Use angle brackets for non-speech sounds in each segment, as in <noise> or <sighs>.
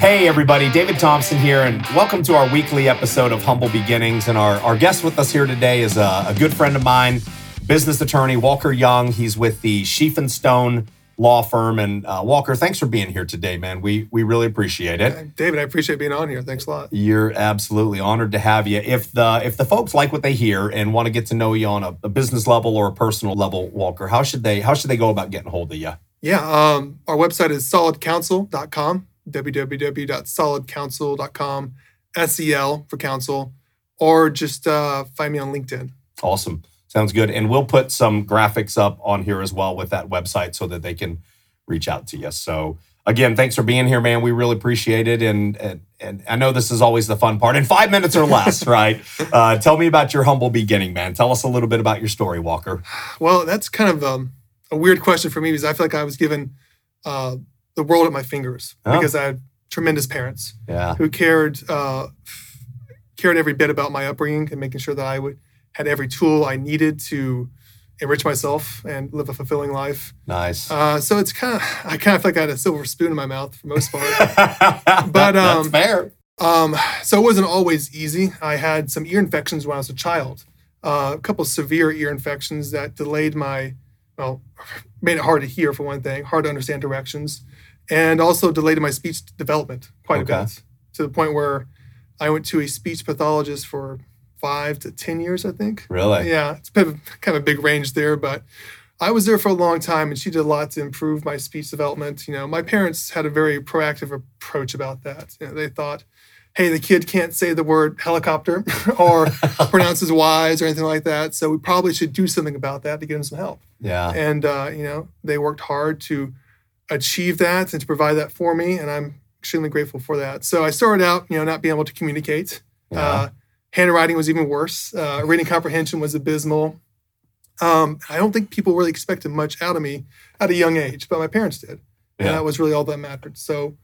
Hey, everybody, David Thompson here, and welcome to our weekly episode of Humble Beginnings. And our, our guest with us here today is a, a good friend of mine, business attorney Walker Young. He's with the Scheef and Stone law firm. And uh, Walker, thanks for being here today, man. We we really appreciate it. David, I appreciate being on here. Thanks a lot. You're absolutely honored to have you. If the if the folks like what they hear and want to get to know you on a, a business level or a personal level, Walker, how should they how should they go about getting hold of you? Yeah, um, our website is solidcounsel.com, www.solidcounsel.com, SEL for counsel, or just uh, find me on LinkedIn. Awesome. Sounds good. And we'll put some graphics up on here as well with that website so that they can reach out to you. So again, thanks for being here, man. We really appreciate it. And and, and I know this is always the fun part. In five minutes or less, <laughs> right? Uh, tell me about your humble beginning, man. Tell us a little bit about your story, Walker. Well, that's kind of um, a weird question for me because I feel like I was given uh, the world at my fingers oh. because I had tremendous parents yeah. who cared uh, cared every bit about my upbringing and making sure that I would had every tool I needed to enrich myself and live a fulfilling life. Nice. Uh, so it's kind of I kind of feel like I had a silver spoon in my mouth for most part. <laughs> but um, that's fair. Um, so it wasn't always easy. I had some ear infections when I was a child. Uh, a couple severe ear infections that delayed my, well, <laughs> made it hard to hear for one thing, hard to understand directions, and also delayed my speech development quite okay. a bit to the point where I went to a speech pathologist for five to 10 years, I think. Really? Yeah. It's been kind of a big range there, but I was there for a long time and she did a lot to improve my speech development. You know, my parents had a very proactive approach about that. You know, they thought, hey, the kid can't say the word helicopter <laughs> or pronounces Y's or anything like that. So we probably should do something about that to get him some help. Yeah. And, uh, you know, they worked hard to achieve that and to provide that for me. And I'm extremely grateful for that. So I started out, you know, not being able to communicate. Yeah. Uh, Handwriting was even worse. Uh, reading comprehension was abysmal. Um, I don't think people really expected much out of me at a young age, but my parents did. Yeah. And that was really all that mattered. So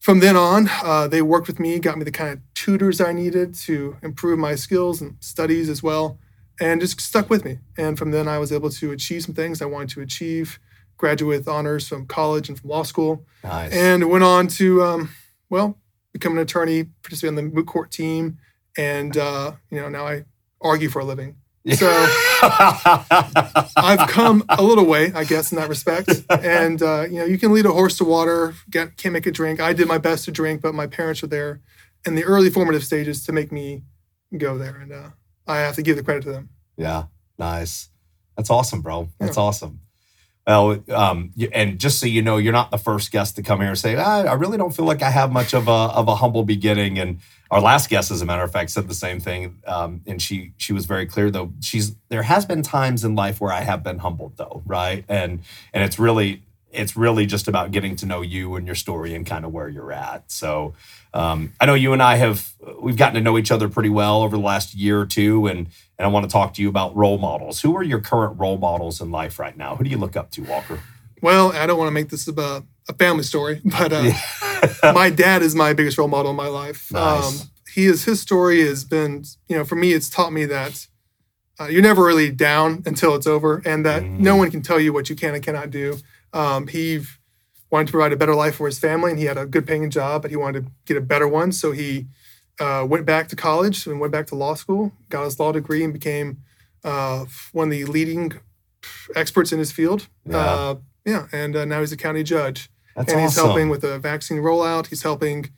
from then on, uh, they worked with me, got me the kind of tutors I needed to improve my skills and studies as well, and just stuck with me. And from then, I was able to achieve some things I wanted to achieve, graduate with honors from college and from law school, nice. and went on to, um, well, become an attorney, participate on the moot court team, and uh, you know now I argue for a living. So I've come a little way, I guess, in that respect. And uh, you know, you can lead a horse to water, get, can't make a drink. I did my best to drink, but my parents were there in the early formative stages to make me go there, and uh, I have to give the credit to them. Yeah, nice. That's awesome, bro. That's yeah. awesome. Well, um, and just so you know, you're not the first guest to come here and say, ah, I really don't feel like I have much of a of a humble beginning. And our last guest, as a matter of fact, said the same thing. Um, and she she was very clear though. She's there has been times in life where I have been humbled though, right? And and it's really it's really just about getting to know you and your story and kind of where you're at. So um, I know you and I have we've gotten to know each other pretty well over the last year or two, and and I want to talk to you about role models. Who are your current role models in life right now? Who do you look up to, Walker? Well, I don't want to make this a, a family story, <laughs> but uh, my dad is my biggest role model in my life. Nice. Um, he is his story has been, you know, for me, it's taught me that uh, you're never really down until it's over, and that mm. no one can tell you what you can and cannot do. Um, he wanted to provide a better life for his family, and he had a good paying job, but he wanted to get a better one, so he uh, went back to college and went back to law school, got his law degree, and became uh, one of the leading experts in his field. Yeah, uh, yeah and uh, now he's a county judge. That's and awesome. he's helping with the vaccine rollout. He's helping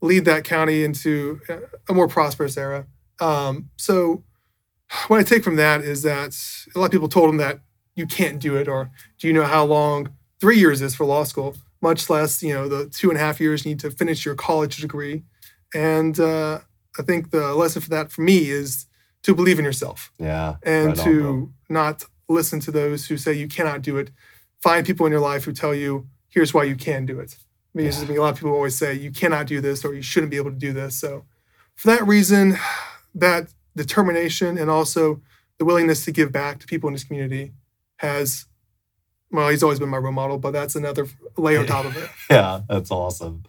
lead that county into a more prosperous era. Um, so, what I take from that is that a lot of people told him that you can't do it, or do you know how long three years is for law school? Much less, you know, the two and a half years you need to finish your college degree. And uh, I think the lesson for that for me is to believe in yourself. Yeah. And right to on, not listen to those who say you cannot do it. Find people in your life who tell you, here's why you can do it. Because yeah. I mean, a lot of people always say you cannot do this or you shouldn't be able to do this. So for that reason, that determination and also the willingness to give back to people in this community has well, he's always been my role model, but that's another layer on top of it. <laughs> yeah, that's awesome.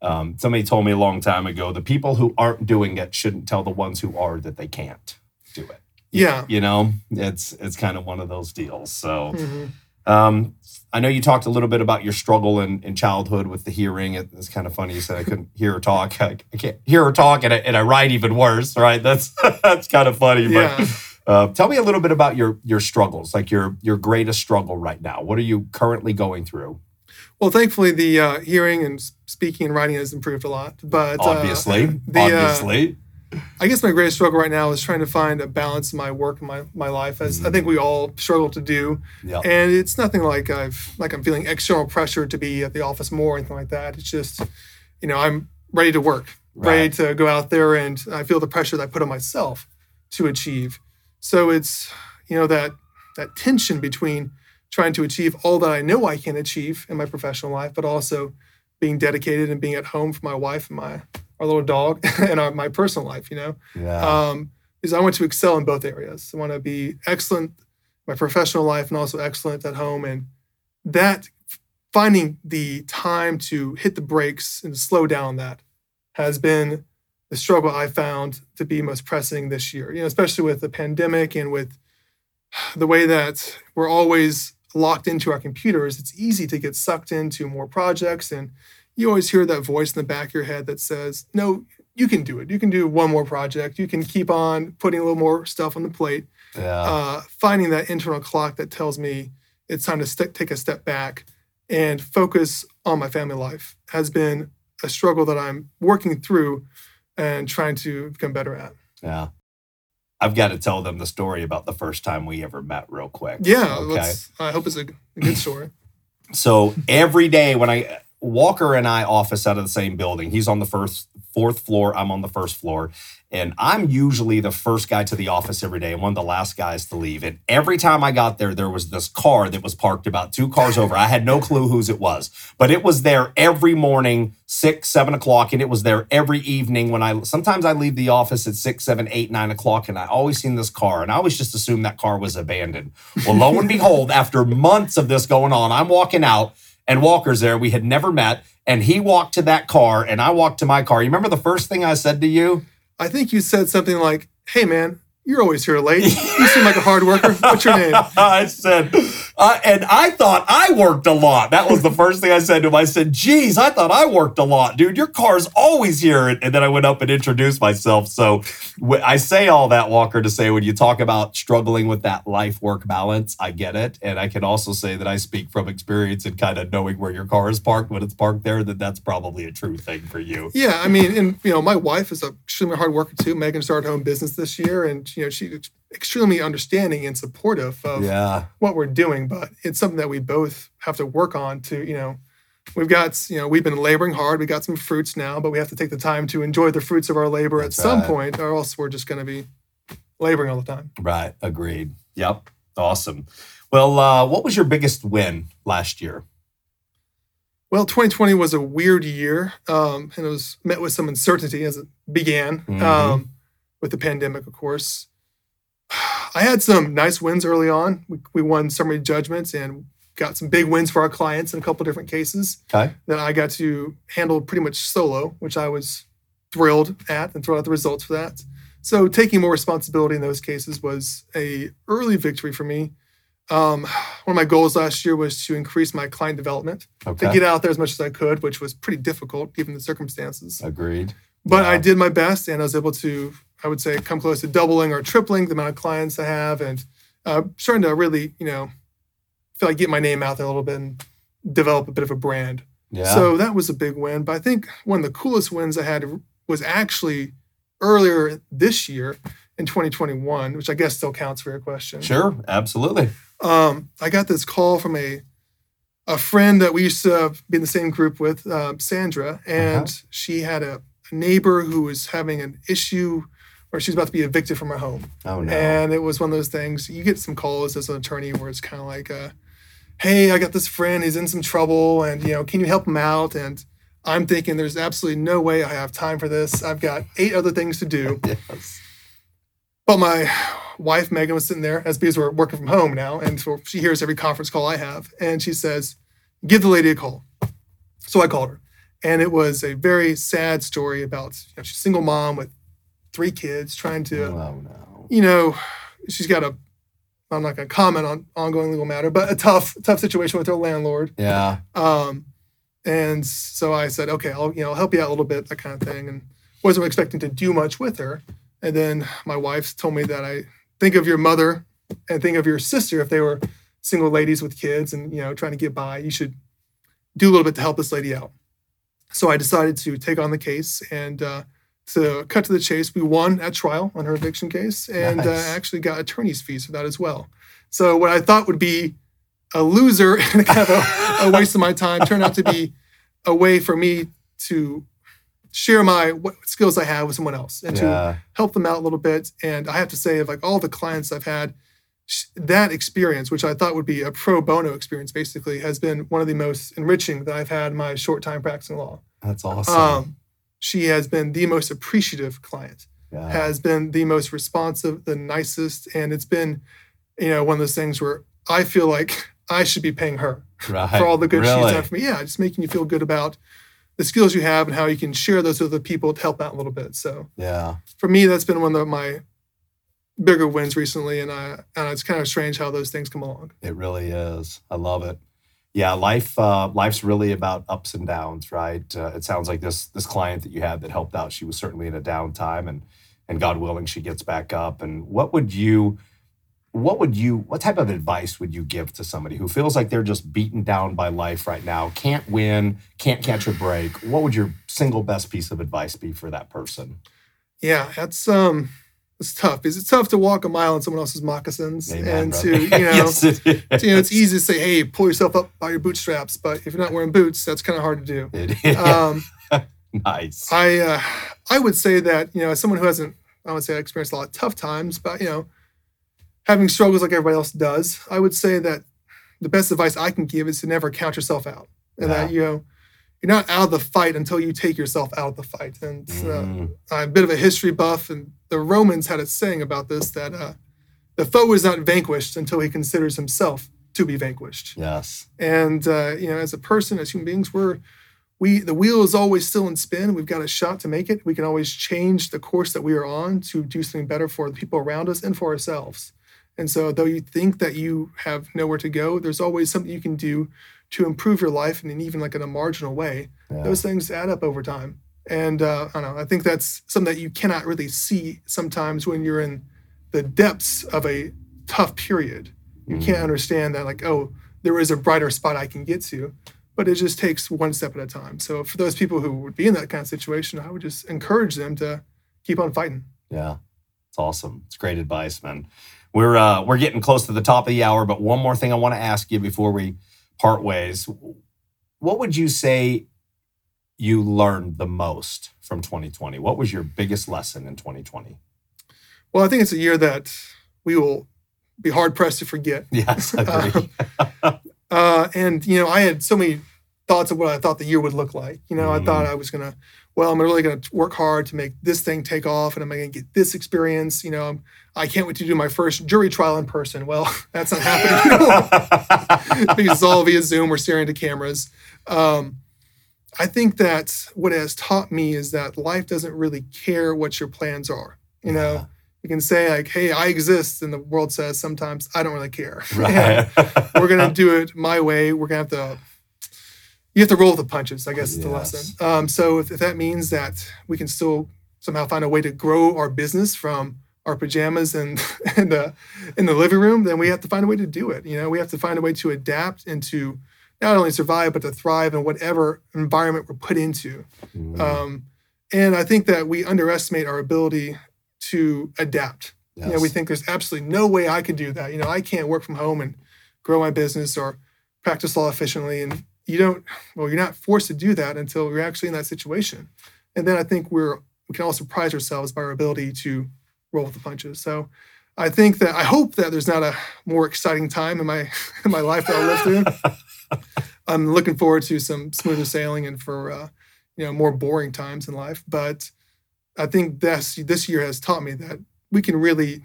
Um, somebody told me a long time ago the people who aren't doing it shouldn't tell the ones who are that they can't do it. Yeah. You know, it's it's kind of one of those deals. So mm-hmm. Um, I know you talked a little bit about your struggle in, in childhood with the hearing. It, it's kind of funny. You said I couldn't hear her talk. <laughs> I, I can't hear her talk, and I, and I write even worse. Right? That's <laughs> that's kind of funny. Yeah. But uh, tell me a little bit about your your struggles, like your your greatest struggle right now. What are you currently going through? Well, thankfully, the uh, hearing and speaking and writing has improved a lot. But uh, Obviously, the, uh, obviously, I guess my greatest struggle right now is trying to find a balance in my work and my, my life, as I mm. think we all struggle to do. yeah, And it's nothing like I've like I'm feeling external pressure to be at the office more or anything like that. It's just, you know, I'm ready to work, ready to go out there, and I feel the pressure that I put on myself to achieve. So it's you know that that tension between trying to achieve all that I know I can achieve in my professional life, but also being dedicated and being at home for my wife and my our little dog <laughs> and our, my personal life. You know, yeah, um, is I want to excel in both areas. I want to be excellent my professional life and also excellent at home. And that finding the time to hit the brakes and slow down that has been the struggle I found to be most pressing this year. You know, especially with the pandemic and with <sighs> the way that we're always locked into our computers, it's easy to get sucked into more projects and you always hear that voice in the back of your head that says, "No, you can do it. You can do one more project. You can keep on putting a little more stuff on the plate." yeah, Uh, finding that internal clock that tells me it's time to st- take a step back and focus on my family life has been a struggle that I'm working through and trying to become better at. yeah. I've got to tell them the story about the first time we ever met, real quick. Yeah, Okay. I hope it's a, a good story. <laughs> So every day when I Walker and I office out of the same building, he's on the first fourth floor, I'm on the first floor, and I'm usually the first guy to the office every day and one of the last guys to leave. And every time I got there, there was this car that was parked about two cars over. I had no clue whose it was, but it was there every morning, six, seven o'clock, and it was there every evening when I sometimes I leave the office at six, seven, eight, nine o'clock, and I always seen this car, and I always just assumed that car was abandoned. Well, lo and behold, after months of this going on, I'm walking out and Walker's there. We had never met. And he walked to that car and I walked to my car. You remember the first thing I said to you? I think you said something like, "Hey, man, you're always here late. You seem like a hard worker. What's your name?" <laughs> I said, uh, and I thought I worked a lot. That was the first thing I said to him. I said, geez, I thought I worked a lot, dude. Your car's always here. And, and then I went up and introduced myself. So wh- I say all that, Walker, to say when you talk about struggling with that life work balance, I get it. And I can also say that I speak from experience and kind of knowing where your car is parked when it's parked there, that that's probably a true thing for you. Yeah, I mean, and you know, my wife is a extremely hard worker too. Megan started her own business this year, and you know, she's extremely understanding and supportive of Yeah. what we're doing. But it's something that we both have to work on. To you know, we've got you know, we've been laboring hard. We got some fruits now, but we have to take the time to enjoy the fruits of our labor That's at some right. point, or else we're just going to be laboring all the time. Right. Agreed. Yep. Awesome. Well, uh, what was your biggest win last year? Well, 2020 was a weird year, um, and it was met with some uncertainty as it began Mhm. um, with the pandemic, of course. I had some nice wins early on. We, we won summary judgments and got some big wins for our clients in a couple different cases Okay. that I got to handle pretty much solo, which I was thrilled at and thrilled at the results for that. So taking more responsibility in those cases was a early victory for me. Um, one of my goals last year was to increase my client development Okay. to get out there as much as I could, which was pretty difficult given the circumstances. Agreed. But I did my best, and I was able to, I would say, come close to doubling or tripling the amount of clients I have, and uh, starting to really, you know, feel like get my name out there a little bit and develop a bit of a brand. Yeah. So that was a big win. But I think one of the coolest wins I had was actually earlier this year in 2021, which I guess still counts for your question. sure. Absolutely. Um, I got this call from a a friend that we used to be in the same group with, uh, Sandra, and Uh-huh. she had a neighbor who was having an issue or she's about to be evicted from her home. Oh no. And it was one of those things you get some calls as an attorney where it's kind of like, uh, "Hey, I got this friend. He's in some trouble, and you know, can you help him out?" And I'm thinking, there's absolutely no way I have time for this. I've got eight other things to do. <laughs> yes. But my wife Megan was sitting there as because we're working from home now, and so she hears every conference call I have, and she says, "Give the lady a call." So I called her, and it was a very sad story about you know, she's a single mom with three kids trying to Oh no. you know, she's got a I'm not going to comment on ongoing legal matter, but a tough, tough situation with her landlord. Yeah. Um, and so I said, okay, I'll you know help you out a little bit, that kind of thing, and wasn't expecting to do much with her. And then my wife told me that I think of your mother and think of your sister if they were single ladies with kids and you know trying to get by. You should do a little bit to help this lady out. So I decided to take on the case and. Uh, to cut to the chase, we won at trial on her eviction case and uh, actually got attorney's fees for that as well. So what I thought would be a loser <laughs> and kind of a, a waste of my time turned out to be a way for me to share my what skills I have with someone else and to help them out a little bit. And I have to say, of like all the clients I've had, that experience, which I thought would be a pro bono experience, basically has been one of the most enriching that I've had my short time practicing law. That's awesome. Um, she has been the most appreciative client yeah. has been the most responsive, the nicest, and it's been, you know, one of those things where I feel like I should be paying her right. for all the good really? she's done for me. Yeah, just making you feel good about the skills you have and how you can share those with other people to help out a little bit. So Yeah. for me, that's been one of my bigger wins recently, and I and it's kind of strange how those things come along. It really is. I love it. Yeah, life uh, life's really about ups and downs, right? Uh, it sounds like this this client that you had that helped out, she was certainly in a downtime, and and God willing, she gets back up. And what would you, what would you, what type of advice would you give to somebody who feels like they're just beaten down by life right now, can't win, can't catch a break? What would your single best piece of advice be for that person? Yeah, that's um, it's tough. Because it's tough to walk a mile in someone else's moccasins Amen, and brother. <laughs> to you know. yes, is. you know, it's easy to say, "Hey, pull yourself up by your bootstraps," but if you're not wearing boots, that's kind of hard to do. Um, <laughs> nice. I uh, I would say that you know, as someone who hasn't, I would say I experienced a lot of tough times, but you know, having struggles like everybody else does, I would say that the best advice I can give is to never count yourself out, and that you know, you're not out of the fight until you take yourself out of the fight. And uh, Mm, I'm a bit of a history buff, and the Romans had a saying about this that uh, the foe is not vanquished until he considers himself to be vanquished. yes. And uh, you know, as a person, as human beings, we're we the wheel is always still in spin. We've got a shot to make it. We can always change the course that we are on to do something better for the people around us and for ourselves. And so, though you think that you have nowhere to go, there's always something you can do to improve your life, and even like in a marginal way. Yeah. Those things add up over time. And uh, I don't know. I think that's something that you cannot really see sometimes when you're in the depths of a tough period. You can't understand that, like, oh, there is a brighter spot I can get to, but it just takes one step at a time. So for those people who would be in that kind of situation, I would just encourage them to keep on fighting. Yeah, it's awesome. It's great advice, man. We're uh, we're getting close to the top of the hour, but one more thing I want to ask you before we part ways. What would you say you learned the most from 2020? What was your biggest lesson in 2020? Well, I think it's a year that we will be hard pressed to forget. <laughs> Yes, I agree. Uh, and you know, I had so many thoughts of what I thought the year would look like. You know, I Mhm. thought I was gonna, well, I'm really gonna work hard to make this thing take off, and I'm gonna get this experience. You know, I can't wait to do my first jury trial in person. Well, <laughs> that's not happening <laughs> because it's all via Zoom. We're staring into cameras. Um, I think that what it has taught me is that life doesn't really care what your plans are. You know, Yeah. you can say like, "Hey, I exist," and the world says sometimes, "I don't really care." right. <laughs> we're gonna do it my way. We're gonna have to. You have to roll with the punches. I guess is the Yes. lesson. Um, so if, if that means that we can still somehow find a way to grow our business from our pajamas and <laughs> in the in the living room, then we have to find a way to do it. You know, we have to find a way to adapt and to not only survive but to thrive in whatever environment we're put into. Mm, Um, and I think that we underestimate our ability to adapt. You know, we think there's absolutely no way I could do that. You know, I can't work from home and grow my business or practice law efficiently. And you don't, well, you're not forced to do that until you're actually in that situation. And then I think we're, we can all surprise ourselves by our ability to roll with the punches. So I think that, I hope that there's not a more exciting time in my, <laughs> in my life that I'll live through. <laughs> I'm looking forward to some smoother sailing and for, uh, you know, more boring times in life. But I think this, this year has taught me that we can really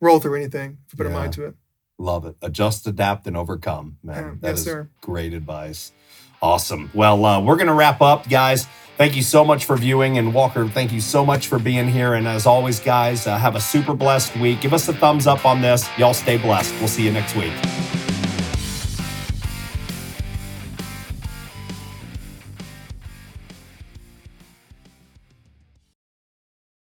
roll through anything if we put a Yeah. mind to it. Love it. Adjust, adapt, and overcome, man. Yeah. That Yes, is sir. great advice. Awesome. Well, uh, we're going to wrap up, guys. Thank you so much for viewing. And Walker, thank you so much for being here. And as always, guys, uh, have a super blessed week. Give us a thumbs up on this. Y'all stay blessed. We'll see you next week.